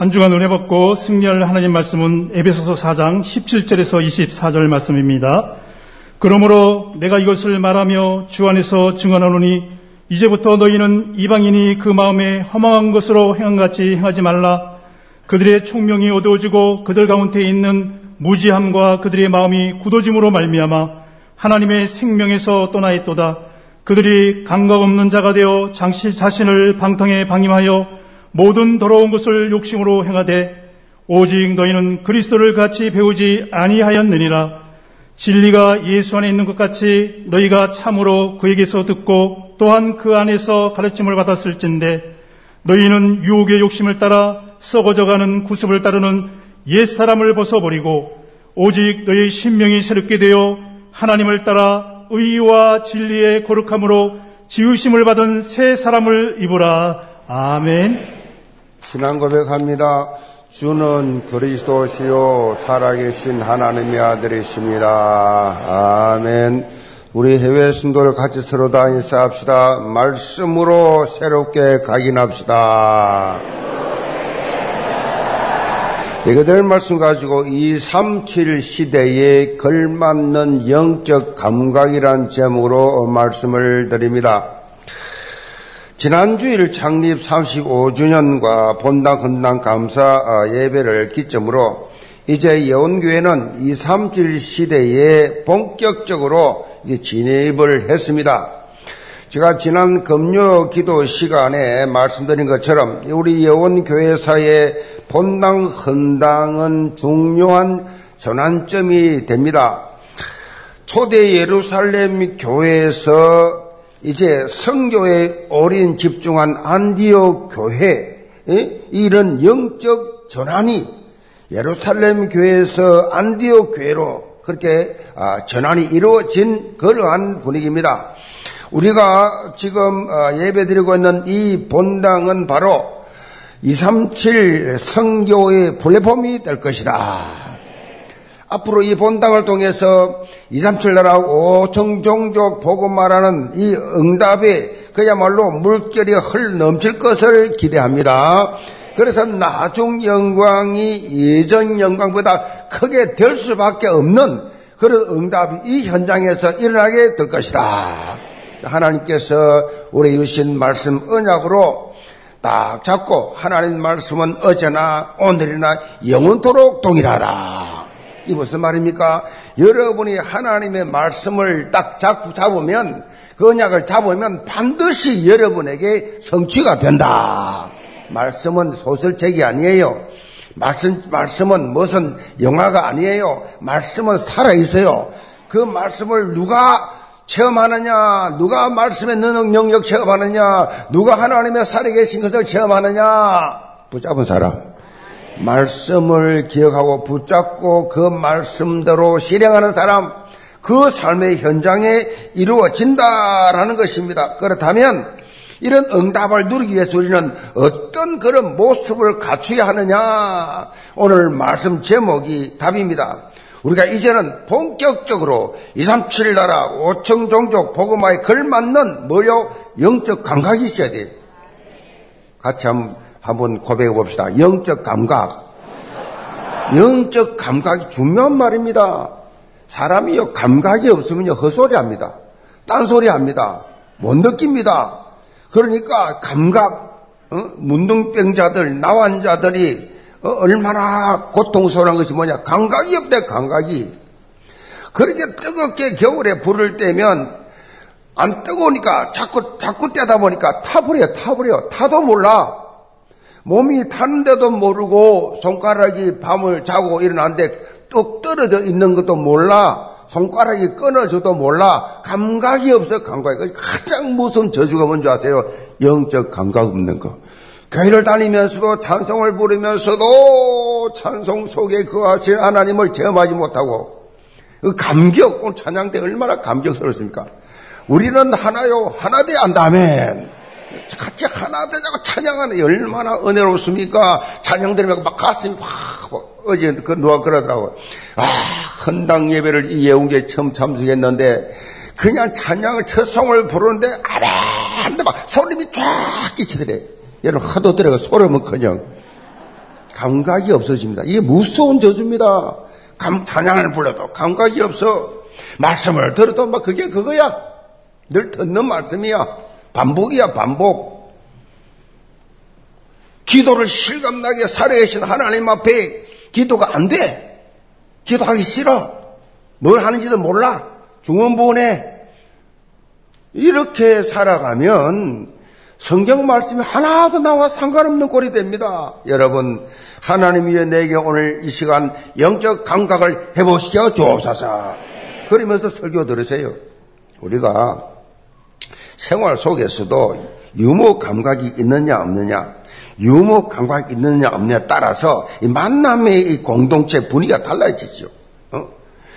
한 주간 은혜 받고 승리할 하나님 말씀은 에베소서 4장 17절에서 24절 말씀입니다. 그러므로 내가 이것을 말하며 주 안에서 증언하노니 이제부터 너희는 이방인이 그 마음에 허망한 것으로 행한 같이 행하지 말라. 그들의 총명이 어두워지고 그들 가운데 있는 무지함과 그들의 마음이 굳어짐으로 말미암아 하나님의 생명에서 떠나 있도다. 그들이 감각 없는 자가 되어 장시 자신을 방탕에 방임하여 모든 더러운 것을 욕심으로 행하되 오직 너희는 그리스도를 같이 배우지 아니하였느니라. 진리가 예수 안에 있는 것 같이 너희가 참으로 그에게서 듣고 또한 그 안에서 가르침을 받았을진데 너희는 유혹의 욕심을 따라 썩어져가는 구습을 따르는 옛 사람을 벗어버리고 오직 너희 신명이 새롭게 되어 하나님을 따라 의와 진리의 거룩함으로 지으심을 받은 새 사람을 입으라. 아멘. 신앙 고백합니다. 주는 그리스도시요 살아계신 하나님의 아들이십니다. 아멘. 우리 해외 순도를 같이 서로 다 인사합시다. 말씀으로 새롭게 각인합시다. 이거들 말씀 가지고 237 시대에 걸맞는 영적 감각이란 제목으로 말씀을 드립니다. 지난주일 창립 35주년과 본당 헌당 감사 예배를 기점으로 이제 예원교회는 237 시대에 본격적으로 진입을 했습니다. 제가 지난 금요 기도 시간에 말씀드린 것처럼 우리 예원교회사의 본당 헌당은 중요한 전환점이 됩니다. 초대 예루살렘 교회에서 이제 성교에 어린 집중한 안디오 교회 이런 영적 전환이 예루살렘 교회에서 안디오 교회로 그렇게 아, 전환이 이루어진 그러한 분위기입니다. 우리가 지금 어, 예배드리고 있는 이 본당은 바로 237 성교의 플랫폼이 될 것이다. 앞으로 이 본당을 통해서 237 나라 5청 종족 보고 말하는 이 응답에 그야말로 물결이 흘 넘칠 것을 기대합니다. 그래서 나중 영광이 예전 영광보다 크게 될 수밖에 없는 그런 응답이 이 현장에서 일어나게 될 것이다. 하나님께서 우리 주신 말씀 언약으로 딱 잡고 하나님 말씀은 어제나 오늘이나 영원토록 동일하다. 이 무슨 말입니까? 여러분이 하나님의 말씀을 딱 잡으면 그 언약을 잡으면 반드시 여러분에게 성취가 된다. 말씀은 소설책이 아니에요. 말씀, 말씀은 무슨 영화가 아니에요. 말씀은 살아있어요. 그 말씀을 누가 체험하느냐? 누가 말씀의 능력 체험하느냐? 누가 하나님의 살아계신 것을 체험하느냐? 붙잡은 사람. 말씀을 기억하고 붙잡고 그 말씀대로 실행하는 사람, 그 삶의 현장에 이루어진다라는 것입니다. 그렇다면 이런 응답을 누리기 위해서 우리는 어떤 그런 모습을 갖춰야 하느냐? 오늘 말씀 제목이 답입니다. 우리가 이제는 본격적으로 237 나라 5청 종족 복음화에 걸맞는 뭐요? 영적 감각이 있어야 돼요. 같이 한번, 한번 고백해 봅시다. 영적 감각. 영적 감각이 중요한 말입니다. 사람이요, 감각이 없으면요, 헛소리 합니다. 딴소리 합니다. 못 느낍니다. 그러니까 감각, 어? 문둥병자들, 나환자들이 어, 얼마나 고통스러운 것이 뭐냐? 감각이 없대, 감각이. 그렇게 뜨겁게 겨울에 불을 떼면 안 뜨거우니까 자꾸, 자꾸 떼다 보니까 타버려, 타버려. 타도 몰라. 몸이 타는데도 모르고 손가락이 밤을 자고 일어났는데 뚝 떨어져 있는 것도 몰라. 손가락이 끊어져도 몰라. 감각이 없어, 감각이. 가장 무서운 저주가 뭔지 아세요? 영적 감각 없는 거. 교회를 다니면서도 찬송을 부르면서도 찬송 속에 그하신 하나님을 체험하지 못하고 그 감격, 찬양 때 얼마나 감격스럽습니까? 우리는 하나요, 하나 돼 안다면 같이 하나 되자고 찬양하는 얼마나 은혜롭습니까? 찬양 들으면 막 가슴이 확, 어제 그 누가 그러더라고. 아, 헌당 예배를 이 예웅제 처음 참석했는데 그냥 찬양을 첫 송을 부르는데 아멘 한데 막 소름이 쫙 끼치더래. 여러분 하도 들어가 소름은 그냥 감각이 없어집니다. 이게 무서운 저주입니다. 감, 찬양을 불러도 감각이 없어. 말씀을 들어도 막 그게 그거야. 늘 듣는 말씀이야. 반복이야, 반복. 기도를 실감나게 살아계신 하나님 앞에 기도가 안 돼. 기도하기 싫어. 뭘 하는지도 몰라. 중원부원에. 이렇게 살아가면 성경 말씀이 하나도 나와 상관없는 꼴이 됩니다. 여러분, 하나님이 내게 오늘 이 시간 영적 감각을 해보시켜 주옵소서. 그러면서 설교 들으세요. 우리가 생활 속에서도 유머 감각이 있느냐 없느냐, 유머 감각이 있느냐 없느냐에 따라서 이 만남의 이 공동체 분위기가 달라지죠. 어?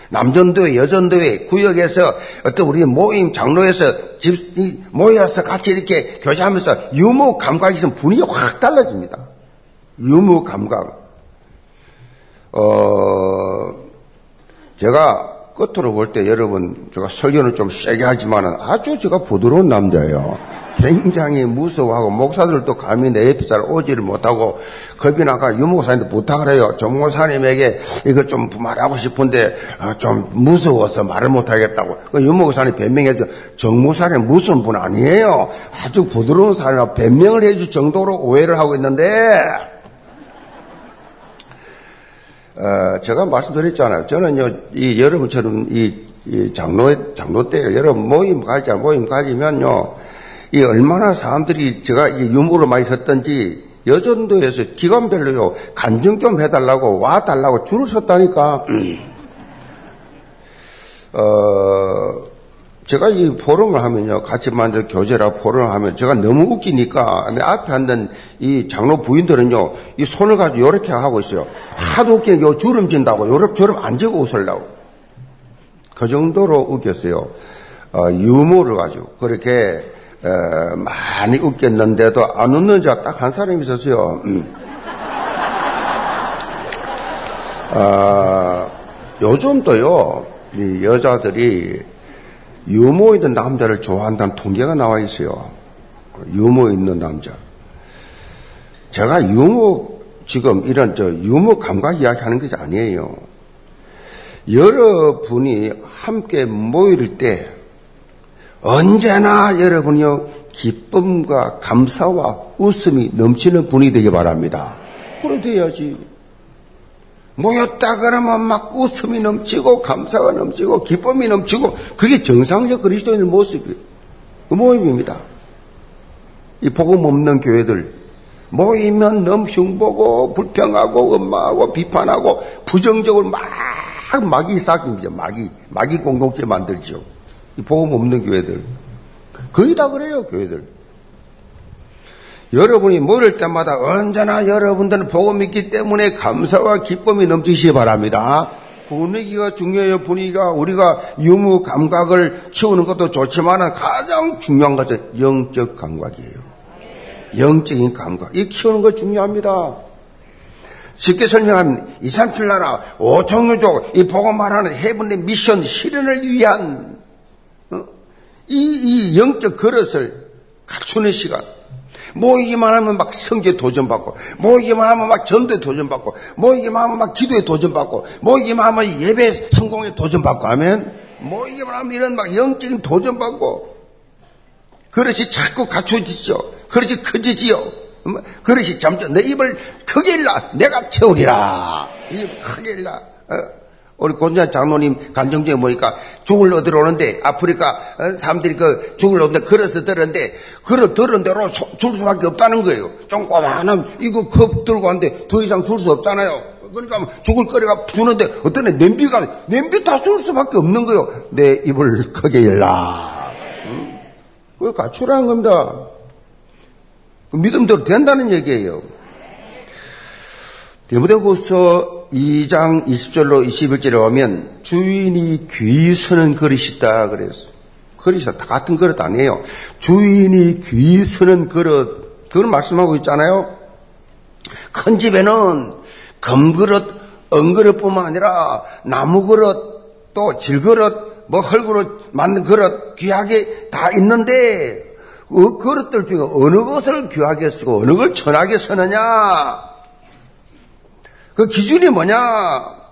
남전도회, 여전도회, 구역에서 어떤 우리 모임 장로에서 집 모여서 같이 이렇게 교제하면서 유머 감각이 있으면 분위기가 확 달라집니다. 유머 감각. 어, 제가 끝으로 볼 때 여러분 제가 설교는 좀 세게 하지만은 아주 제가 부드러운 남자예요. 굉장히 무서워하고 목사들도 감히 내 옆에 잘 오지를 못하고 겁이 나가 유목사님한테 부탁을 해요. 정목사님에게 이걸 좀 말하고 싶은데 어, 좀 무서워서 말을 못하겠다고. 그 유목사님 변명해서 정목사님 무슨 분 아니에요. 아주 부드러운 사람이라 변명을 해줄 정도로 오해를 하고 있는데 어, 제가 말씀드렸잖아요. 저는요, 이 여러분처럼 이, 이 장로, 장로 때 여러분 모임 가자, 모임 가지면요, 이 얼마나 사람들이 제가 이 유머를 많이 섰던지 여전도에서 기관별로요, 간증 좀 해달라고 와달라고 줄을 섰다니까. 어, 제가 이 포럼을 하면요, 같이 만들 교제라 포럼을 하면 제가 너무 웃기니까 내 앞에 앉은 이 장로 부인들은요, 이 손을 가지고 이렇게 하고 있어요. 하도 웃기게 요 주름 진다고 요렇게 주름 안 지고 웃으려고. 그 정도로 웃겼어요. 어, 유머를 가지고 그렇게 어, 많이 웃겼는데도 안 웃는 자가 딱한 사람이 있었어요. 음. 아, 요즘도요, 이 여자들이 유머 있는 남자를 좋아한다는 통계가 나와 있어요. 유머 있는 남자. 제가 유머 지금 이런 저 유머 감각 이야기 하는 것이 아니에요. 여러분이 함께 모일 때 언제나 여러분이요 기쁨과 감사와 웃음이 넘치는 분이 되기 바랍니다. 그래 돼야지. 모였다 그러면 막 웃음이 넘치고 감사가 넘치고 기쁨이 넘치고 그게 정상적 그리스도인의 모습이에요. 그 모임입니다. 이 복음 없는 교회들 모이면 너무 흉보고 불평하고 원망하고 비판하고 부정적으로 막 마귀 쌓입니다. 마귀 마귀 공동체 만들죠. 이 복음 없는 교회들 거의 다 그래요 교회들. 여러분이 모일 때마다 언제나 여러분들은 복음이 있기 때문에 감사와 기쁨이 넘치시기 바랍니다. 분위기가 중요해요. 분위기가 우리가 유무 감각을 키우는 것도 좋지만 가장 중요한 것은 영적 감각이에요. 영적인 감각. 이 키우는 거 중요합니다. 쉽게 설명하면 2, 3, 7 나라 5천 유족 이 복음 말하는 해븐의 미션 실현을 위한 어? 이, 이 영적 그릇을 갖추는 시간 모이기만 하면 막 성교에 도전받고, 모이기만 하면 막 전도에 도전받고, 모이기만 하면 막 기도에 도전받고, 모이기만 하면 예배 성공에 도전받고 하면, 모이기만 하면 이런 막 영적인 도전받고, 그릇이 자꾸 갖춰지죠. 그릇이 커지지요. 그릇이 점점 내 입을 크게 일라 내가 채우리라. 입 크게 일라. 어? 우리 고전 장로님 간정중에 보니까 죽을 얻으러 오는데 아프리카 어, 사람들이 그 죽을 얻는데 걸어서 들었는데 걸어 들은 대로 줄 수밖에 없다는 거예요. 좀 꼬만한 이거 컵 들고 왔는데 더 이상 줄 수 없잖아요. 그러니까 죽을 거리가 부는데 어떤 애 냄비가 냄비 다 줄 수밖에 없는 거예요. 내 입을 크게 열라. 응? 그걸 갖추라는 겁니다. 그 믿음대로 된다는 얘기예요. 디모데후서 2장 20절로 21절에 오면 주인이 귀 서는 그릇이 있다 그랬어. 그릇이 다 같은 그릇 아니에요. 주인이 귀 서는 그릇 그걸 말씀하고 있잖아요. 큰 집에는 금그릇, 은그릇뿐만 아니라 나무 그릇, 또 질그릇, 뭐 헐그릇, 만든 그릇 귀하게 다 있는데 그 그릇들 중에 어느 것을 귀하게 쓰고 어느 걸 천하게 쓰느냐? 그 기준이 뭐냐?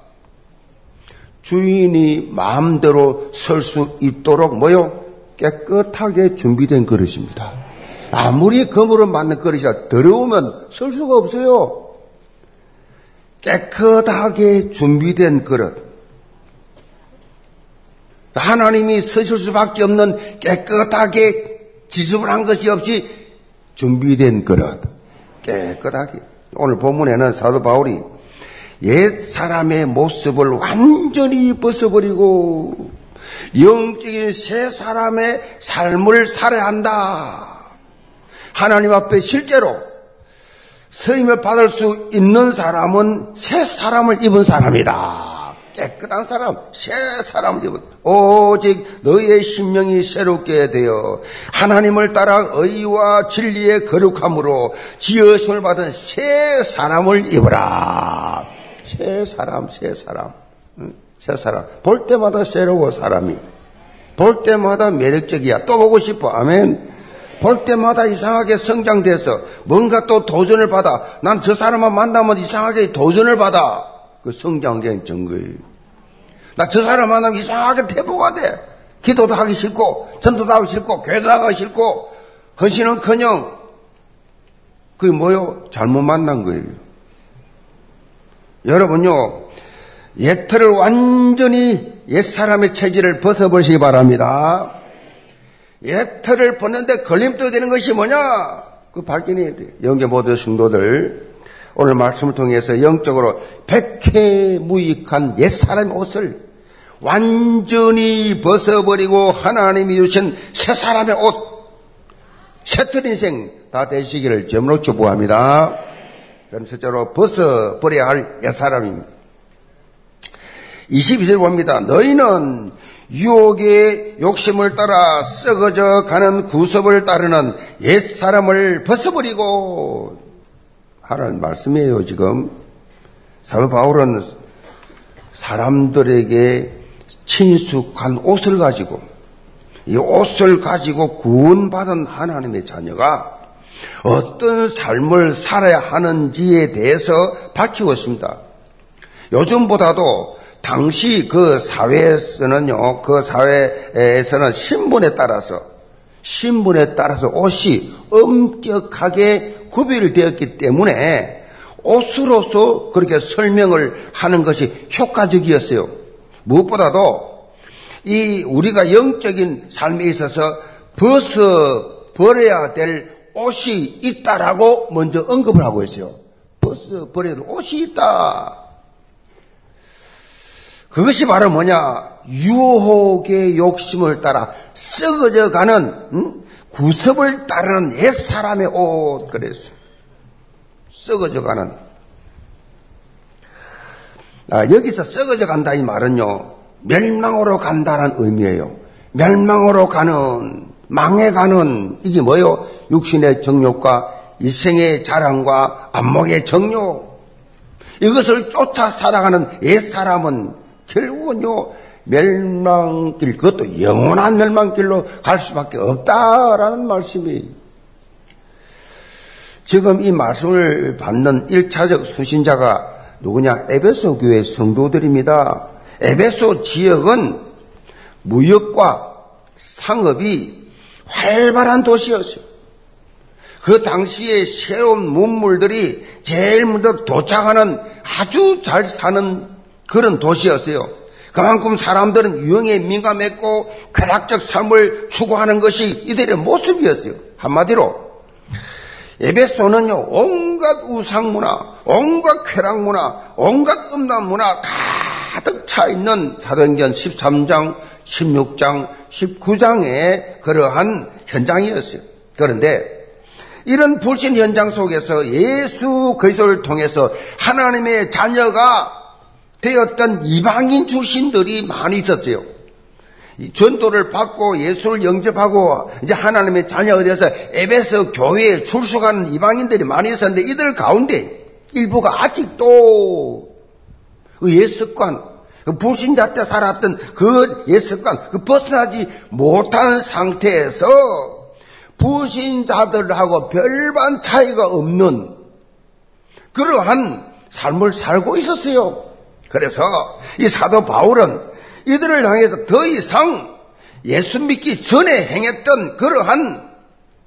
주인이 마음대로 설 수 있도록 뭐요? 깨끗하게 준비된 그릇입니다. 아무리 금으로 만든 그릇이라 더러우면 설 수가 없어요. 깨끗하게 준비된 그릇. 하나님이 서실 수밖에 없는 깨끗하게 지저분한 것이 없이 준비된 그릇. 깨끗하게. 오늘 본문에는 사도 바울이 옛 사람의 모습을 완전히 벗어버리고 영적인 새 사람의 삶을 살아야 한다. 하나님 앞에 실제로 서임을 받을 수 있는 사람은 새 사람을 입은 사람이다. 깨끗한 사람, 새 사람을 입은 오직 너의 심령이 새롭게 되어 하나님을 따라 의와 진리의 거룩함으로 지으심을 받은 새 사람을 입어라. 새 사람, 새 사람, 새 사람. 볼 때마다 새로워 사람이. 볼 때마다 매력적이야. 또 보고 싶어. 아멘. 볼 때마다 이상하게 성장돼서 뭔가 또 도전을 받아. 난 저 사람만 만나면 이상하게 도전을 받아. 그 성장된 증거예요. 나 저 사람 만나면 이상하게 태도가 돼. 기도도 하기 싫고, 전도도 하기 싫고, 교회도 나가기 싫고, 헌신은 커녕, 그게 뭐요? 잘못 만난 거예요. 여러분요, 옛틀을 완전히 옛사람의 체질을 벗어버리시기 바랍니다. 옛틀을 벗는데 걸림돌 되는 것이 뭐냐? 그 발견해야 돼. 영계 모든 성도들, 오늘 말씀을 통해서 영적으로 백해무익한 옛사람의 옷을 완전히 벗어버리고 하나님이 주신 새 사람의 옷, 새틀 인생 다 되시기를 점으로 축복합니다. 그럼 실제로 벗어버려야 할 옛사람입니다. 22절 봅니다. 너희는 유혹의 욕심을 따라 썩어져 가는 구섭을 따르는 옛사람을 벗어버리고 하는 말씀이에요, 지금. 사도 바울은 사람들에게 친숙한 옷을 가지고 이 옷을 가지고 구원받은 하나님의 자녀가 어떤 삶을 살아야 하는지에 대해서 밝히고 있습니다. 요즘보다도 당시 그 사회에서는요, 그 사회에서는 신분에 따라서, 신분에 따라서 옷이 엄격하게 구별되었기 때문에 옷으로서 그렇게 설명을 하는 것이 효과적이었어요. 무엇보다도 이 우리가 영적인 삶에 있어서 벗어 버려야 될 옷이 있다라고 먼저 언급을 하고 있어요. 버려야 될 옷이 있다. 그것이 바로 뭐냐? 유혹의 욕심을 따라 썩어져 가는 음? 구습을 따르는 옛 사람의 옷 그랬어요. 썩어져 가는. 아, 여기서 썩어져 간다 이 말은요. 멸망으로 간다는 의미예요. 멸망으로 가는 망해가는 이게 뭐요? 육신의 정욕과 일생의 자랑과 안목의 정욕 이것을 쫓아 살아가는 옛 사람은 결국은요, 멸망길, 그것도 영원한 멸망길로 갈 수밖에 없다라는 말씀이 지금 이 말씀을 받는 1차적 수신자가 누구냐? 에베소 교회 성도들입니다. 에베소 지역은 무역과 상업이 활발한 도시였어요. 그 당시에 새로운 문물들이 제일 먼저 도착하는 아주 잘 사는 그런 도시였어요. 그만큼 사람들은 유형에 민감했고 쾌락적 삶을 추구하는 것이 이들의 모습이었어요. 한마디로 에베소는요 온갖 우상 문화, 온갖 쾌락 문화, 온갖 음란 문화 가득 차 있는 사도행전 13장, 16장, 19장의 그러한 현장이었어요. 그런데 이런 불신 현장 속에서 예수 그리스도를 통해서 하나님의 자녀가 되었던 이방인 출신들이 많이 있었어요. 전도를 받고 예수를 영접하고 이제 하나님의 자녀가 되어서 에베소 교회에 출석하는 이방인들이 많이 있었는데 이들 가운데 일부가 아직도 그 옛습관, 그 불신자 때 살았던 그 옛습관, 그 벗어나지 못하는 상태에서 불신자들하고 별반 차이가 없는 그러한 삶을 살고 있었어요. 그래서 이 사도 바울은 이들을 향해서 더 이상 예수 믿기 전에 행했던 그러한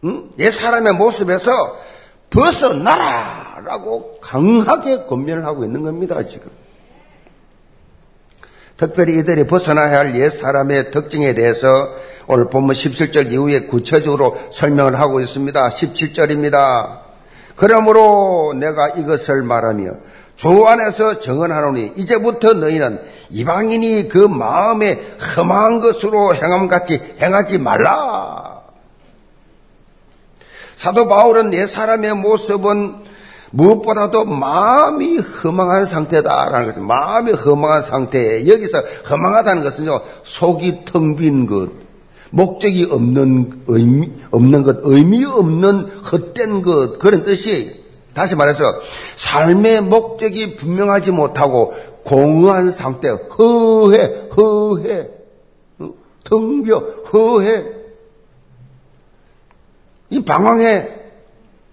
응? 옛 사람의 모습에서 벗어나라라고 강하게 권면을 하고 있는 겁니다, 지금. 특별히 이들이 벗어나야 할 옛 사람의 특징에 대해서 오늘 본문 17절 이후에 구체적으로 설명을 하고 있습니다. 17절입니다. 그러므로 내가 이것을 말하며 주 안에서 정언하노니 이제부터 너희는 이방인이 그 마음에 험한 것으로 행함같이 행하지 말라. 사도 바울은 옛 사람의 모습은 무엇보다도 마음이 허망한 상태다라는 것은 마음이 허망한 상태에 여기서 허망하다는 것은요 속이 텅 빈 것, 목적이 없는 의미 없는 것, 의미 없는 헛된 것 그런 뜻이 다시 말해서 삶의 목적이 분명하지 못하고 공허한 상태, 허해, 허해, 어? 텅벼, 허해, 이 방황해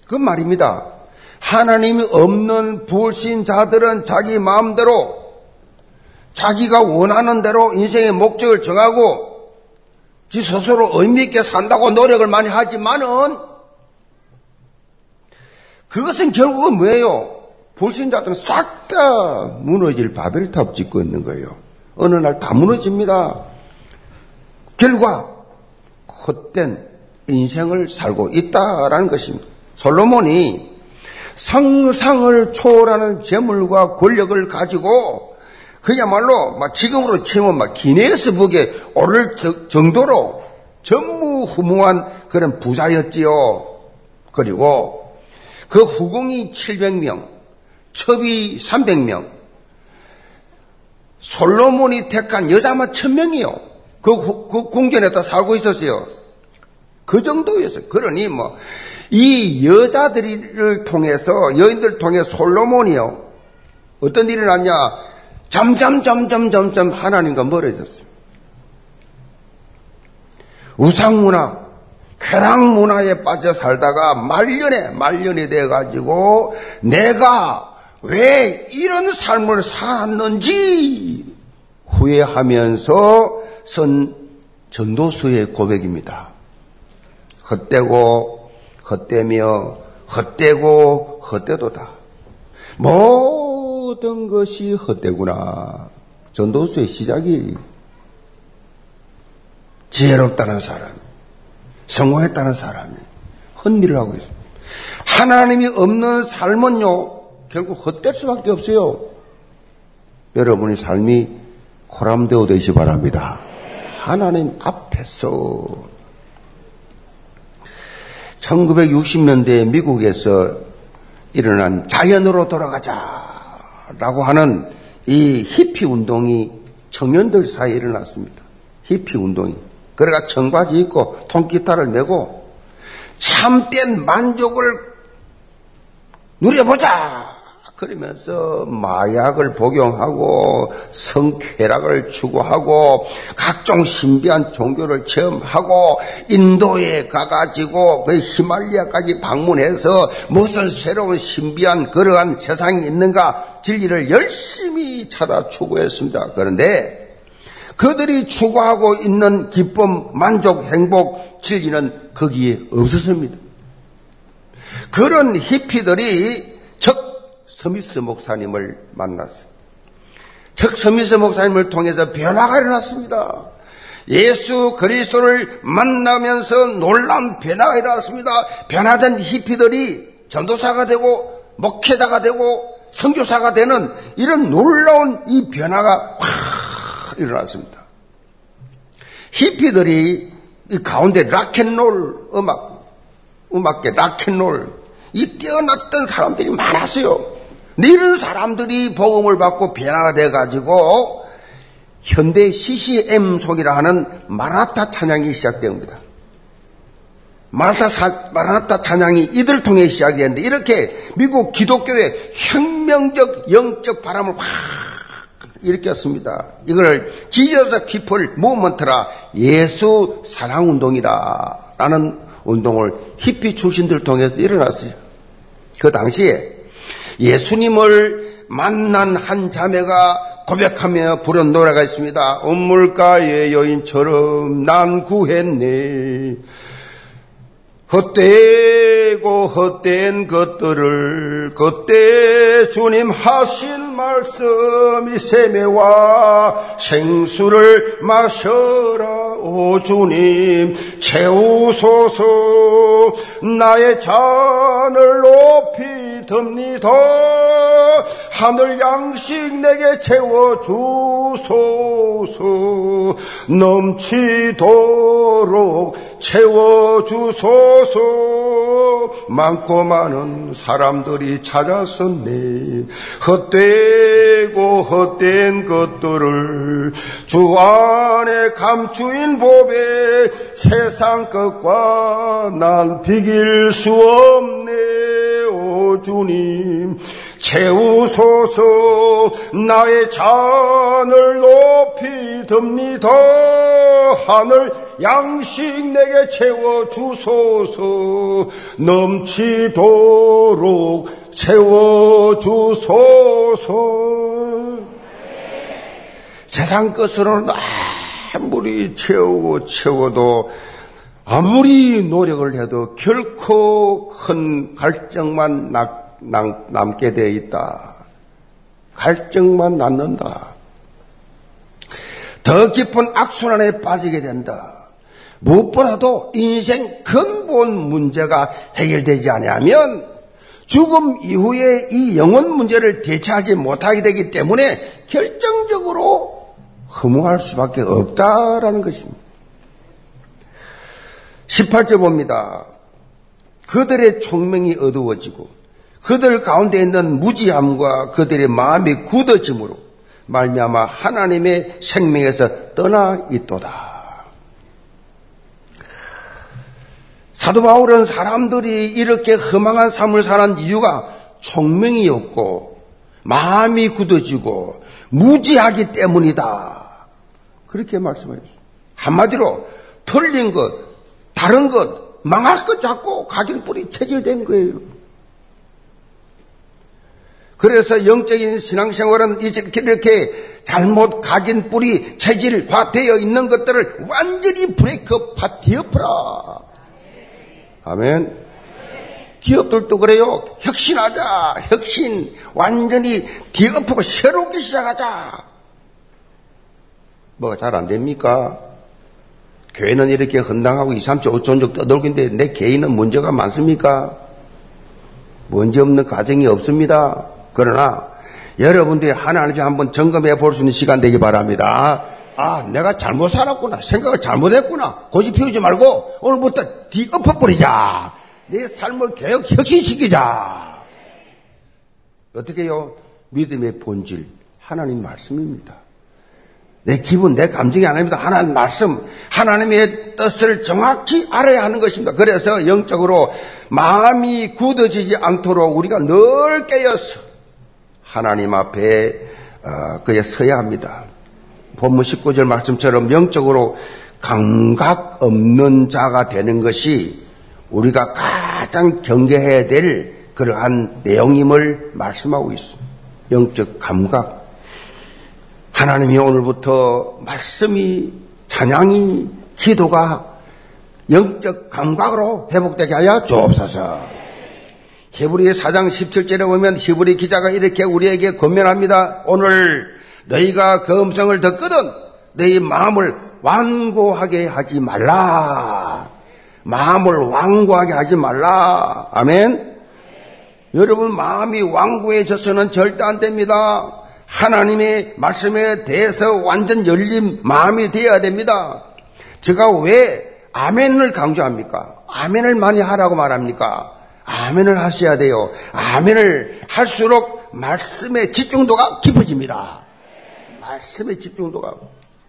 그 말입니다. 하나님이 없는 불신 자들은 자기 마음대로 자기가 원하는 대로 인생의 목적을 정하고 지 스스로 의미 있게 산다고 노력을 많이 하지만은 그것은 결국은 뭐예요? 불신자들은 싹 다 무너질 바벨탑 짓고 있는 거예요. 어느 날 다 무너집니다. 결과 헛된 인생을 살고 있다라는 것입니다. 솔로몬이 상상을 초월하는 재물과 권력을 가지고 그야말로 막 지금으로 치면 막 기네스북에 오를 정도로 전무후무한 그런 부자였지요. 그리고 그 후궁이 700명, 첩이 300명, 솔로몬이 택한 여자만 1000명이요. 그, 그 궁전에 다 살고 있었어요. 그 정도였어요. 그러니 뭐, 이 여자들을 통해서, 여인들 통해 솔로몬이요. 어떤 일이 났냐? 점점, 점점, 점점 하나님과 멀어졌어요. 우상 문화, 쾌락 문화에 빠져 살다가 말년에, 말년이 돼 가지고 내가 왜 이런 삶을 살았는지 후회하면서 선 전도수의 고백입니다. 헛되고 헛되며 헛되고 헛되도다. 모든 것이 헛되구나. 전도수의 시작이 지혜롭다는 사람, 성공했다는 사람이 헛일을 하고 있습니다. 하나님이 없는 삶은요, 결국 헛될 수밖에 없어요. 여러분의 삶이 코람되어 되시 바랍니다. 하나님 앞에서 1960년대 미국에서 일어난 자연으로 돌아가자라고 하는 이 히피 운동이 청년들 사이에 일어났습니다. 히피 운동이. 그래가 청바지 입고 통기타를 메고 참된 만족을 누려보자! 그러면서 마약을 복용하고 성쾌락을 추구하고 각종 신비한 종교를 체험하고 인도에 가가지고 그 히말리아까지 방문해서 무슨 새로운 신비한 그러한 세상이 있는가 진리를 열심히 찾아 추구했습니다. 그런데 그들이 추구하고 있는 기쁨, 만족, 행복, 진리는 거기에 없었습니다. 그런 히피들이 적 서미스 목사님을 만났어요. 즉 서미스 목사님을 통해서 변화가 일어났습니다. 예수 그리스도를 만나면서 놀라운 변화가 일어났습니다. 변화된 히피들이 전도사가 되고 목회자가 되고 선교사가 되는 이런 놀라운 이 변화가 확 일어났습니다. 히피들이 이 가운데 락앤롤 음악, 음악계 락앤롤 이 뛰어났던 사람들이 많았어요. 이런 사람들이 복음을 받고 변화가 돼가지고 현대 CCM 속이라 하는 마라타 찬양이 시작됩니다. 마라타, 마라타 찬양이 이들 통해 시작이 됐는데 이렇게 미국 기독교의 혁명적 영적 바람을 확 일으켰습니다. 이걸 지저스 피플 무먼트라 예수 사랑 운동이라 라는 운동을 히피 출신들 통해서 일어났어요. 그 당시에 예수님을 만난 한 자매가 고백하며 부른 노래가 있습니다. 음물가의 여인처럼 난 구했네. 헛되고 헛된 것들을 그때 주님 하신 말씀이 세매와 생수를 마셔라 오 주님 채우소서 나의 잔을 높이 듭니다 하늘 양식 내게 채워 주소서. 넘치도록 채워 주소서 많고 많은 사람들이 찾았었네. 헛되고 헛된 것들을 주 안에 감추인 법에 세상 것과 난 비길 수 없네. 오 주님 채우소서 나의 잔을 높이 듭니다. 하늘 양식 내게 채워주소서 넘치도록 채워주소서. 세상 것으로는 아무리 채우고 채워도 아무리 노력을 해도 결코 큰 갈증만 남, 남게 되어 있다. 갈증만 남는다. 더 깊은 악순환에 빠지게 된다. 무엇보다도 인생 근본 문제가 해결되지 않으면 죽음 이후에 이 영혼 문제를 대처하지 못하게 되기 때문에 결정적으로 허무할 수밖에 없다라는 것입니다. 18절 봅니다. 그들의 총명이 어두워지고 그들 가운데 있는 무지함과 그들의 마음이 굳어짐으로 말미암아 하나님의 생명에서 떠나 있도다. 사도 바울은 사람들이 이렇게 허망한 삶을 사는 이유가 총명이 없고 마음이 굳어지고 무지하기 때문이다. 그렇게 말씀하셨어요. 한마디로 틀린 것, 다른 것, 망할 것 잡고 각인 뿌리 체질된 거예요. 그래서 영적인 신앙생활은 이렇게 잘못 각인 뿌리 체질화되어 있는 것들을 완전히 브레이크업 파티어프라. 아멘. 기업들도 그래요. 혁신하자. 혁신. 완전히 뒤엎고 새롭게 시작하자. 뭐가 잘 안 됩니까? 교회는 이렇게 헌당하고 2, 3주, 5천 적 떠돌고 있는데 내 개인은 문제가 많습니까? 문제 없는 가정이 없습니다. 그러나 여러분들이 하나님께 한번 점검해 볼 수 있는 시간 되기 바랍니다. 아, 내가 잘못 살았구나. 생각을 잘못했구나. 고집 피우지 말고 오늘부터 뒤엎어버리자. 내 삶을 개혁 혁신시키자. 어떻게 해요? 믿음의 본질, 하나님 말씀입니다. 내 기분, 내 감정이 아닙니다. 하나님 말씀, 하나님의 뜻을 정확히 알아야 하는 것입니다. 그래서 영적으로 마음이 굳어지지 않도록 우리가 늘 깨어서 하나님 앞에 어, 그에 서야 합니다. 본문 19절 말씀처럼 영적으로 감각 없는 자가 되는 것이 우리가 가장 경계해야 될 그러한 내용임을 말씀하고 있습니다. 영적 감각. 하나님이 오늘부터 말씀이 찬양이 기도가 영적 감각으로 회복되게 하여 주옵소서. 히브리 4장 17절에 보면 히브리 기자가 이렇게 우리에게 권면합니다. 오늘 너희가 그 음성을 듣거든 너희 마음을 완고하게 하지 말라. 마음을 완고하게 하지 말라. 아멘. 여러분 마음이 완고해져서는 절대 안 됩니다. 하나님의 말씀에 대해서 완전 열린 마음이 되어야 됩니다. 제가 왜 아멘을 강조합니까? 아멘을 많이 하라고 말합니까? 아멘을 하셔야 돼요. 아멘을 할수록 말씀의 집중도가 깊어집니다. 말씀의 집중도가.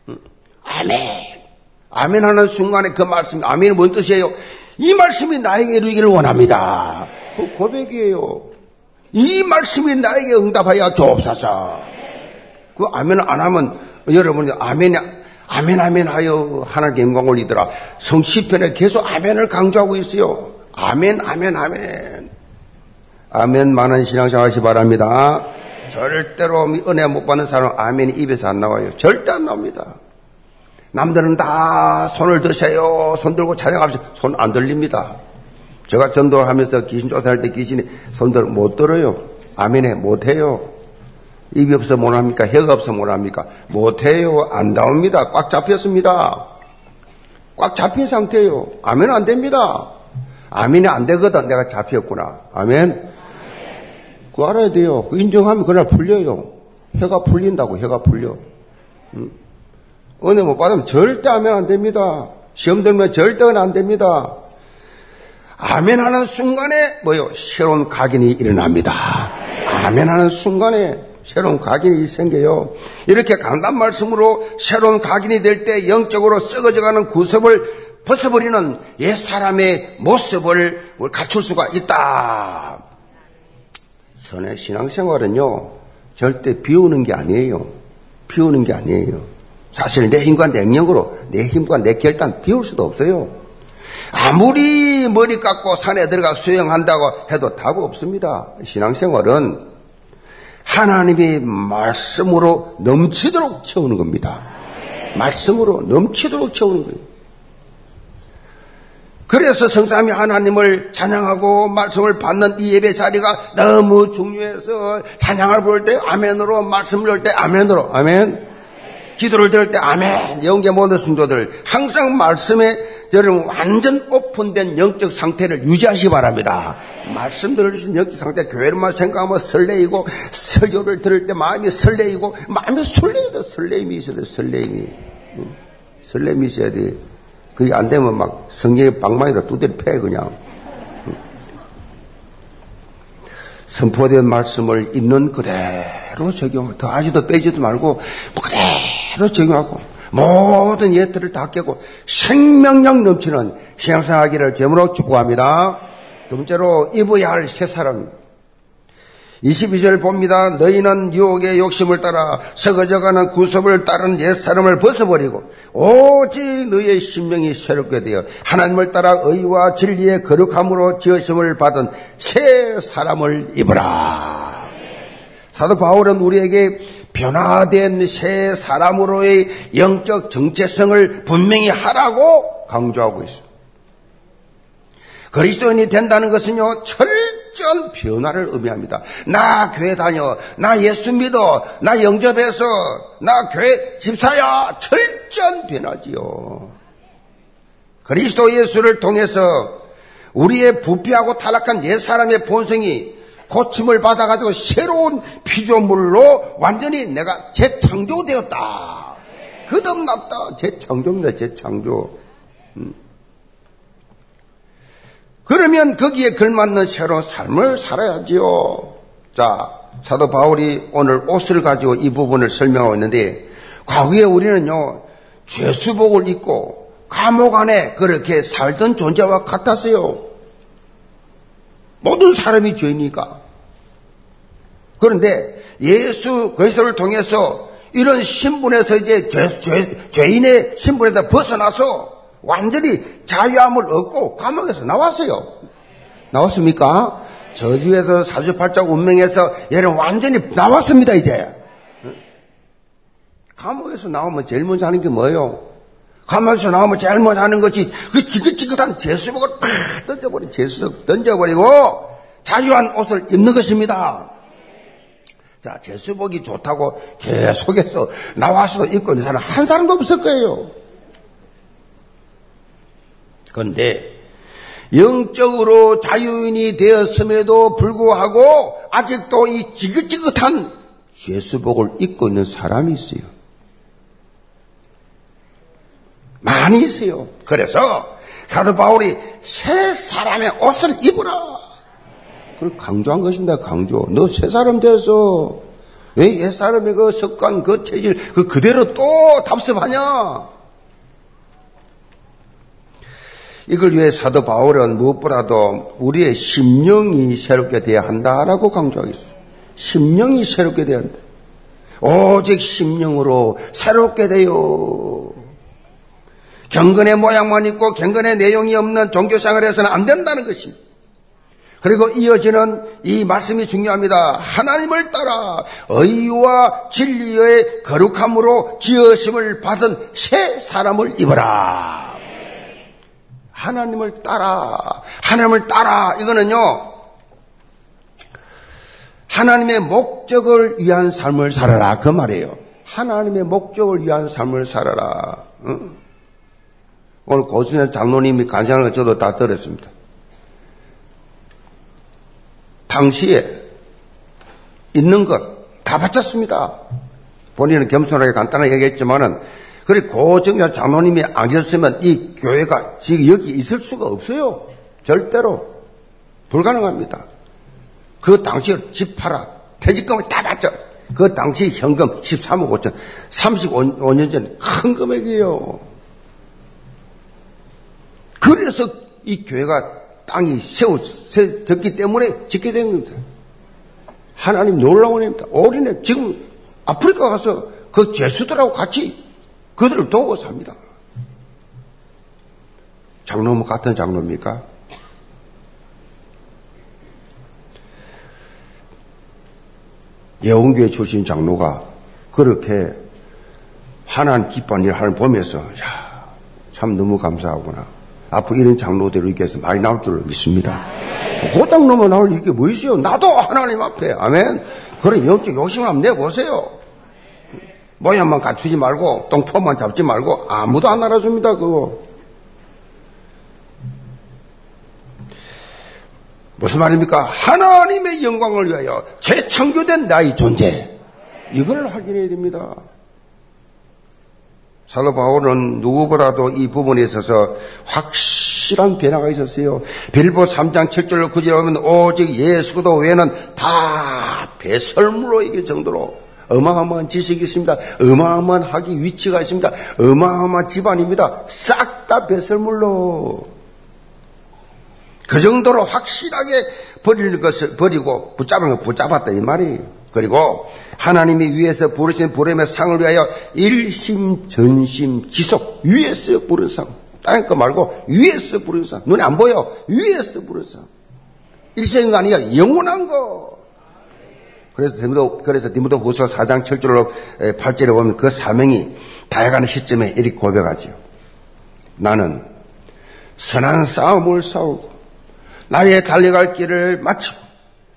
음. 아멘. 아멘 하는 순간에 그 말씀, 아멘이 뭔 뜻이에요? 이 말씀이 나에게 이루기를 원합니다. 그 고백이에요. 이 말씀이 나에게 응답하여 주옵소서. 그 아멘을 안 하면 여러분이 아멘이 아멘 아멘 하여 하나님께 영광 올리더라. 성시편에 계속 아멘을 강조하고 있어요. 아멘, 아멘, 아멘. 아멘 많은 신앙생활 하시 바랍니다. 절대로 은혜 못 받는 사람 아멘이 입에서 안 나와요. 절대 안 나옵니다. 남들은 다 손을 드세요. 손 들고 찬양합시다. 손 안 들립니다. 제가 전도하면서 귀신 쫓아낼 때 귀신이 손들 못 들어요. 아멘에 못 해요. 입이 없어 못 합니까? 혀가 없어 못 합니까? 못 해요. 안 나옵니다. 꽉 잡혔습니다. 꽉 잡힌 상태예요. 아멘 안 됩니다. 아멘이 안 되거든. 내가 잡혔구나. 아멘. 그거 알아야 돼요. 그 인정하면 그날 풀려요. 혀가 풀린다고, 혀가 풀려. 응? 은혜 못 받으면 절대 아멘 안 됩니다. 시험 들면 절대 안 됩니다. 아멘 하는 순간에 뭐요? 새로운 각인이 일어납니다. 아멘 하는 순간에 새로운 각인이 생겨요. 이렇게 강단 말씀으로 새로운 각인이 될 때 영적으로 썩어져가는 구습을 벗어버리는 옛 사람의 모습을 갖출 수가 있다. 선의 신앙생활은요, 절대 비우는 게 아니에요. 비우는 게 아니에요. 사실 내 힘과 내 능력으로, 내 힘과 내 결단 비울 수도 없어요. 아무리 머리 깎고 산에 들어가 수영한다고 해도 답 없습니다. 신앙생활은 하나님의 말씀으로 넘치도록 채우는 겁니다. 말씀으로 넘치도록 채우는 거예요. 그래서 성삼이 하나님을 찬양하고 말씀을 받는 이 예배 자리가 너무 중요해서 찬양을 부를 때 아멘으로 말씀을 할 때 아멘으로 아멘. 기도를 들을 때 아멘. 영계 모든 성도들 항상 말씀에 여러분 완전 오픈된 영적 상태를 유지하시 기 바랍니다. 말씀 들어주신 영적 상태 교회를만 생각하면 설레이고 설교를 들을 때 마음이 설레이고 마음이 설레이다 설레임이 있어야 돼 설레임이. 설레임이 있어야 돼 그게 안 되면 막 성경의 방망이로 두드려 패 그냥 선포된 말씀을 있는 그대로 적용 더하지도 빼지도 말고 그대로 적용하고 모든 예들을 다 깨고 생명력 넘치는 신앙생활하기를 제물로 축복합니다. 두 번째로 입어야 할 새 사람. 22절 봅니다. 너희는 유혹의 욕심을 따라 썩어져가는 구섭을 따른 옛사람을 벗어버리고 오직 너희의 심령이 새롭게 되어 하나님을 따라 의와 진리의 거룩함으로 지으심을 받은 새 사람을 입어라. 사도 바울은 우리에게 변화된 새 사람으로의 영적 정체성을 분명히 하라고 강조하고 있어요. 그리스도인이 된다는 것은요, 철 저한 변화를 의미합니다. 나 교회 다녀, 나 예수 믿어, 나 영접해서, 나 교회 집사야, 철저한 변화지요. 그리스도 예수를 통해서 우리의 부패하고 타락한 옛 사람의 본성이 고침을 받아가지고 새로운 피조물로 완전히 내가 재창조되었다. 거듭났다. 재창조입니다. 재창조. 음. 그러면 거기에 걸맞는 새로운 삶을 살아야지요. 자, 사도 바울이 오늘 옷을 가지고 이 부분을 설명하고 있는데, 과거에 우리는요, 죄수복을 입고 감옥 안에 그렇게 살던 존재와 같았어요. 모든 사람이 죄니까. 그런데 예수 그리스도를 통해서 이런 신분에서 이제 죄, 죄, 죄인의 신분에서 벗어나서 완전히 자유함을 얻고 감옥에서 나왔어요. 나왔습니까? 저주에서 사주팔자 운명에서 얘는 완전히 나왔습니다, 이제. 감옥에서 나오면 제일 먼저 하는 게 뭐예요? 감옥에서 나오면 제일 먼저 하는 것이 그 지긋지긋한 죄수복을 팍 던져버린 죄수복 던져버리고 자유한 옷을 입는 것입니다. 자, 제수복이 좋다고 계속해서 나와서도 입고 있는 사람 한 사람도 없을 거예요. 그런데 영적으로 자유인이 되었음에도 불구하고 아직도 이 지긋지긋한 죄수복을 입고 있는 사람이 있어요. 많이 있어요. 그래서 사도 바울이 새 사람의 옷을 입으라. 그걸 강조한 것입니다. 강조. 너 새 사람 되어서 왜 옛사람의 그 습관, 그 체질, 그 그대로 또 답습하냐? 이걸 위해 사도 바울은 무엇보다도 우리의 심령이 새롭게 되어야 한다라고 강조하겠어요. 심령이 새롭게 되어야 한다. 오직 심령으로 새롭게 되어. 경건의 모양만 있고 경건의 내용이 없는 종교생활에서는 안 된다는 것입니다. 그리고 이어지는 이 말씀이 중요합니다. 하나님을 따라 의와 진리의 거룩함으로 지으심을 받은 새 사람을 입어라. 하나님을 따라, 하나님을 따라, 이거는요, 하나님의 목적을 위한 삶을 살아라. 그 말이에요. 하나님의 목적을 위한 삶을 살아라. 응? 오늘 고순현 장로님이 간상을 저도 다 들었습니다. 당시에 있는 것 다 바쳤습니다. 본인은 겸손하게 간단하게 얘기했지만은 그리고 고정자 장로님이 안 계셨으면 이 교회가 지금 여기 있을 수가 없어요. 절대로 불가능합니다. 그 당시에 집 팔아 퇴직금을 다 받죠. 그 당시 현금 13억 5천 35년 전 큰 금액이에요. 그래서 이 교회가 땅이 세워졌기 때문에 짓게 된 겁니다. 하나님 놀라운 일입니다. 어린애 지금 아프리카 가서 그 죄수들하고 같이 그들을 도우고 삽니다. 장로모 같은 장로입니까? 예원교회 출신 장로가 그렇게 하나님 기뻐하는 일을 하는 보면서 야, 참 너무 감사하구나. 앞으로 이런 장로들을 위해서 많이 나올 줄 믿습니다. 그 장로만 나올 이게 뭐 있어요? 나도 하나님 앞에. 아멘. 그런 영적 욕심 한번 내보세요. 모양만 갖추지 말고, 똥포만 잡지 말고, 아무도 안 알아줍니다, 그거. 무슨 말입니까? 하나님의 영광을 위하여 재창조된 나의 존재. 이걸 확인해야 됩니다. 사도 바울은 누구보다도 이 부분에 있어서 확실한 변화가 있었어요. 빌보 3장 7절로 9절에 보면 오직 예수 그도 외에는 다 배설물로 이길 정도로 어마어마한 지식이 있습니다. 어마어마한 학위 위치가 있습니다. 어마어마한 집안입니다. 싹 다 배설물로. 그 정도로 확실하게 버릴 것을 버리고 붙잡은 걸 붙잡았다 이 말이에요. 그리고 하나님이 위에서 부르신 부름의 상을 위하여 일심 전심 지속 위에서 부른 상. 땅에 거 말고 위에서 부른 상. 눈에 안 보여. 위에서 부른 상. 일생이 아니야. 영원한 거. 그래서 디모도 그래서 디모도 후서 4장 7절로 8절에 보면 그 사명이 다해가는 시점에 이렇게 고백하죠. 나는 선한 싸움을 싸우고 나의 달려갈 길을 마치고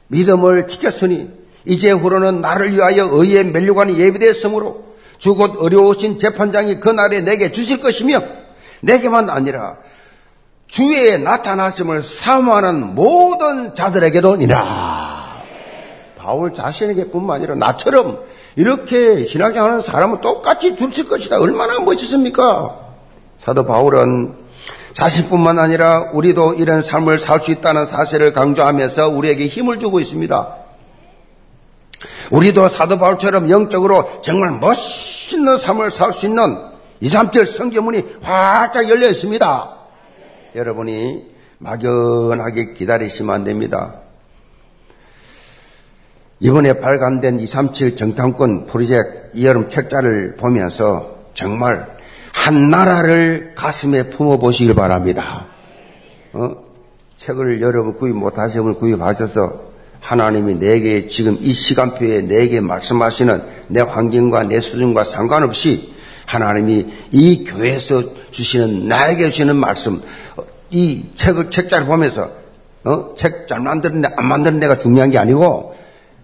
믿음을 지켰으니 이제후로는 나를 위하여 의에 멸류관이 예비되었으므로 주곧 어려우신 재판장이 그날에 내게 주실 것이며 내게만 아니라 주의 나타나심을 사모하는 모든 자들에게도니라. 바울 자신에게뿐만 아니라 나처럼 이렇게 신앙생활하는 사람은 똑같이 주실 것이다. 얼마나 멋있습니까? 사도 바울은 자신뿐만 아니라 우리도 이런 삶을 살 수 있다는 사실을 강조하면서 우리에게 힘을 주고 있습니다. 우리도 사도 바울처럼 영적으로 정말 멋있는 삶을 살 수 있는 2, 3절 성경문이 활짝 열려 있습니다. 여러분이 막연하게 기다리시면 안 됩니다. 이번에 발간된 237 정탐권 프로젝트 이여름 책자를 보면서 정말 한 나라를 가슴에 품어보시길 바랍니다. 어? 책을 여러분 구입 못하시면 구입하셔서 하나님이 내게 지금 이 시간표에 내게 말씀하시는 내 환경과 내 수준과 상관없이 하나님이 이 교회에서 주시는 나에게 주시는 말씀 이 책을 책자를 보면서 어? 책 잘 만드는 데 안 만드는 데가 중요한 게 아니고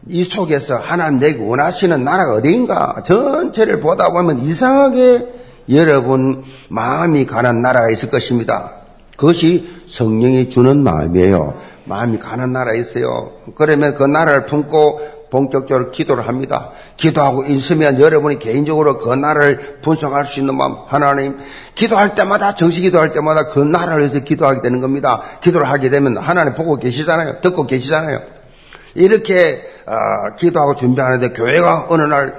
이 속에서 하나님 내게 원하시는 나라가 어디인가 전체를 보다 보면 이상하게 여러분 마음이 가는 나라가 있을 것입니다. 그것이 성령이 주는 마음이에요. 마음이 가는 나라에 있어요. 그러면 그 나라를 품고 본격적으로 기도를 합니다. 기도하고 있으면 여러분이 개인적으로 그 나라를 분석할 수 있는 마음, 하나님, 기도할 때마다, 정식 기도할 때마다 그 나라를 위해서 기도하게 되는 겁니다. 기도를 하게 되면 하나님 보고 계시잖아요. 듣고 계시잖아요. 이렇게, 어, 기도하고 준비하는데 교회가 어느 날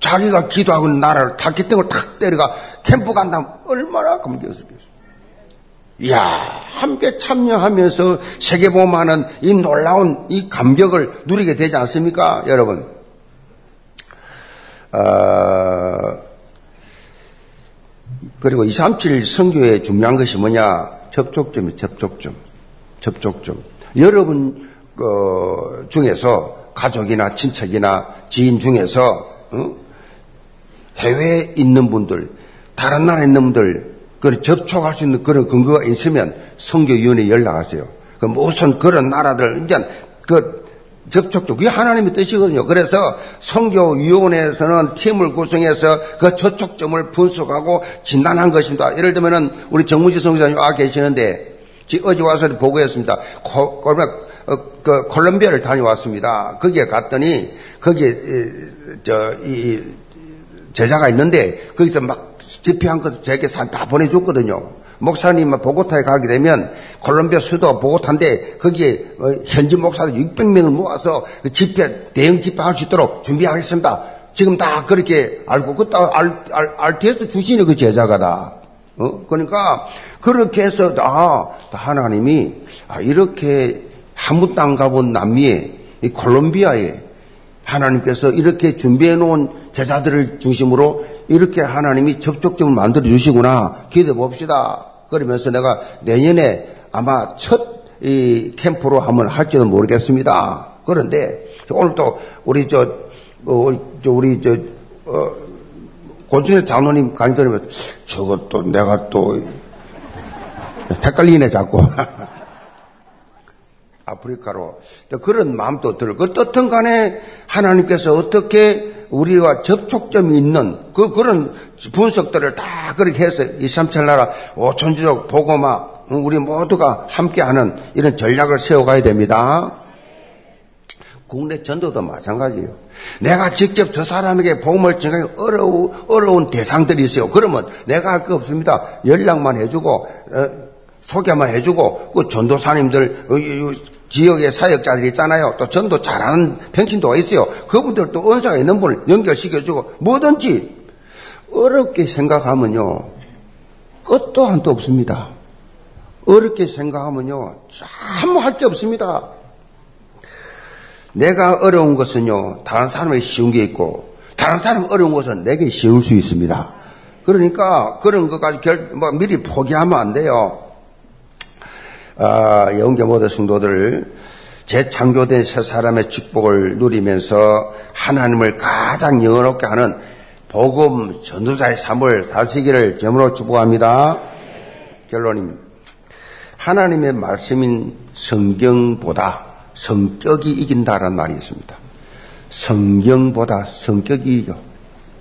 자기가 기도하고 있는 나라를 탁기등을 탁 때려가 캠프 간다면 얼마나 감격스럽겠어요. 이야, 함께 참여하면서 세계보험하는 이 놀라운 이 감격을 누리게 되지 않습니까, 여러분? 어, 그리고 237 선교의 중요한 것이 뭐냐? 접촉점이 접촉점. 접촉점. 여러분 어, 중에서 가족이나 친척이나 지인 중에서 어? 해외에 있는 분들, 다른 나라에 있는 분들 그 접촉할 수 있는 그런 근거가 있으면 성교위원회에 연락하세요. 그 무슨 그런 나라들 이제 그 접촉적 그게 하나님의 뜻이거든요. 그래서 성교위원회에서는 팀을 구성해서 그 접촉점을 분석하고 진단한 것입니다. 예를 들면은 우리 정무지 성교사님 와 계시는데 어제 와서 보고했습니다. 코, 어, 그 콜롬비아를 다녀왔습니다. 거기에 갔더니 거기에 저이 제자가 있는데 거기서 막 집회한 것 제게 다 보내줬거든요. 목사님 보고타에 가게 되면 콜롬비아 수도 보고타인데 거기에 어, 현지 목사들 600명을 모아서 그 집회 대형 집회할 수 있도록 준비하겠습니다. 지금 다 그렇게 알고 그다 RTS 주시네 그 제자가 다. 어? 그러니까 그렇게 해서 아 하나님이 아, 이렇게 한무 땅 가본 남미에 이 콜롬비아에 하나님께서 이렇게 준비해 놓은 제자들을 중심으로 이렇게 하나님이 접촉점을 만들어 주시구나 기대해 봅시다. 그러면서 내가 내년에 아마 첫 이 캠프로 한번 할지도 모르겠습니다. 그런데 오늘 또 우리 저, 어, 저 우리 저 어, 권순일 장로님 강의 들으면 저것도 내가 또 헷갈리네 자꾸. 아프리카로 그런 마음도 들고 어떻든 간에 하나님께서 어떻게 우리와 접촉점이 있는 그 그런 분석들을 다 그렇게 해서 이삼천 나라 오천주족 보고마 우리 모두가 함께하는 이런 전략을 세워가야 됩니다. 국내 전도도 마찬가지예요. 내가 직접 저 사람에게 복음을 전하기 어려운, 어려운 대상들이 있어요. 그러면 내가 할 거 없습니다. 연락만 해주고, 어, 소개만 해주고, 그 전도사님들, 어, 지역의 사역자들이 있잖아요. 또 전도 잘하는 평신도가 있어요. 그분들도 은사가 있는 분을 연결시켜주고 뭐든지 어렵게 생각하면요. 끝도 한도 없습니다. 어렵게 생각하면요. 아무 할 게 없습니다. 내가 어려운 것은요. 다른 사람에게 쉬운 게 있고 다른 사람 어려운 것은 내게 쉬울 수 있습니다. 그러니까 그런 것까지 결, 뭐 미리 포기하면 안 돼요. 아, 영계 모든 성도들 재창조된 새 사람의 축복을 누리면서 하나님을 가장 영원롭게 하는 복음 전도자의 삶을 사시기를 점으로 축복합니다. 결론입니다. 하나님의 말씀인 성경보다 성격이 이긴다라는 말이 있습니다. 성경보다 성격이 이겨.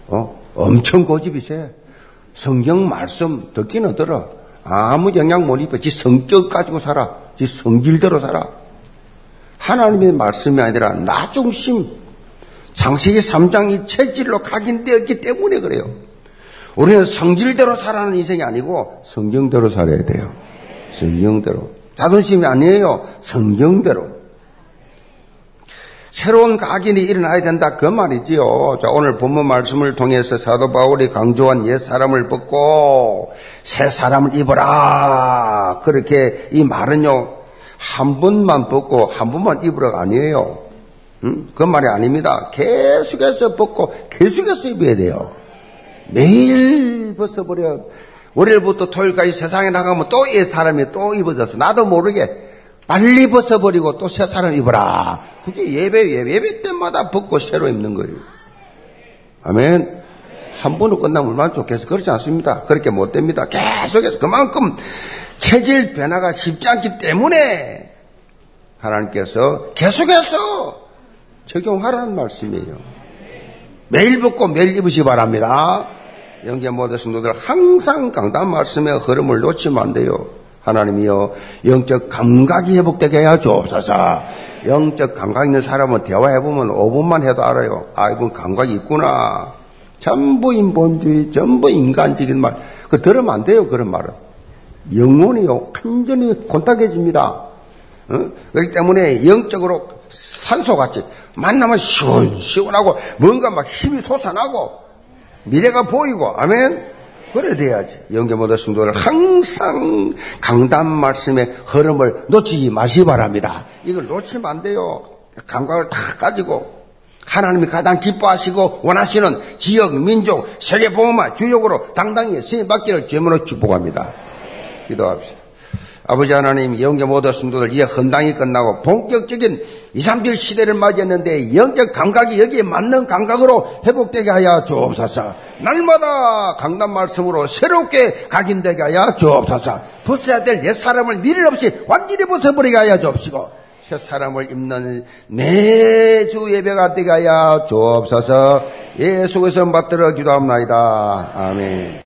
어? 엄청 고집이세. 성경 말씀 듣기는 들어. 아무 영향 못 입어. 지 성격 가지고 살아. 지 성질대로 살아. 하나님의 말씀이 아니라 나 중심. 장세기 3장이 체질로 각인되었기 때문에 그래요. 우리는 성질대로 살아가는 인생이 아니고 성경대로 살아야 돼요. 성경대로. 자존심이 아니에요. 성경대로. 새로운 각인이 일어나야 된다 그 말이지요. 자, 오늘 본문 말씀을 통해서 사도 바울이 강조한 옛 사람을 벗고 새 사람을 입어라. 그렇게 이 말은요. 한 번만 벗고 한 번만 입으라가 아니에요. 음? 그 말이 아닙니다. 계속해서 벗고 계속해서 입어야 돼요. 매일 벗어버려. 월요일부터 토요일까지 세상에 나가면 또옛 사람이 또 입어졌어. 나도 모르게 빨리 벗어버리고 또새 사람 입어라. 그게 예배, 예배, 예배 때마다 벗고 새로 입는 거예요. 아멘. 한 번으로 끝나면 얼마나 좋겠어. 그렇지 않습니다. 그렇게 못 됩니다. 계속해서 그만큼 체질 변화가 쉽지 않기 때문에 하나님께서 계속해서 적용하라는 말씀이에요. 매일 벗고 매일 입으시 바랍니다. 영계 모든 성도들 항상 강단 말씀의 흐름을 놓치면 안 돼요. 하나님이여 영적 감각이 회복되게 해야 주옵소서. 영적 감각 있는 사람은 대화해보면 5분만 해도 알아요. 아, 이분 감각이 있구나. 전부 인본주의, 전부 인간적인 말. 그 들으면 안 돼요, 그런 말은. 영혼이요, 완전히 곤탁해집니다. 어? 그렇기 때문에 영적으로 산소같이 만나면 시원시원하고 뭔가 막 힘이 솟아나고 미래가 보이고, 아멘? 그래 돼야지. 영계 모든 성도를 항상 강단 말씀의 흐름을 놓치지 마시 바랍니다. 이걸 놓치면 안 돼요. 감각을 다 가지고 하나님이 가장 기뻐하시고 원하시는 지역, 민족, 세계 보험만 주역으로 당당히 쓰임 받기를 죄문으로 축복합니다. 기도합시다. 아버지 하나님 영계 모든 성도들 이제 헌당이 끝나고 본격적인 2, 3절 시대를 맞이했는데 영적 감각이 여기에 맞는 감각으로 회복되게 하여 주옵소서. 날마다 강단 말씀으로 새롭게 각인되게 하여 주옵소서. 벗어야 될 옛 사람을 미련 없이 완전히 벗어버리게 하여 주옵시고 새 사람을 입는 매주 예배가 되게 하여 주옵소서. 예수께서 받들어 기도합나이다. 아멘.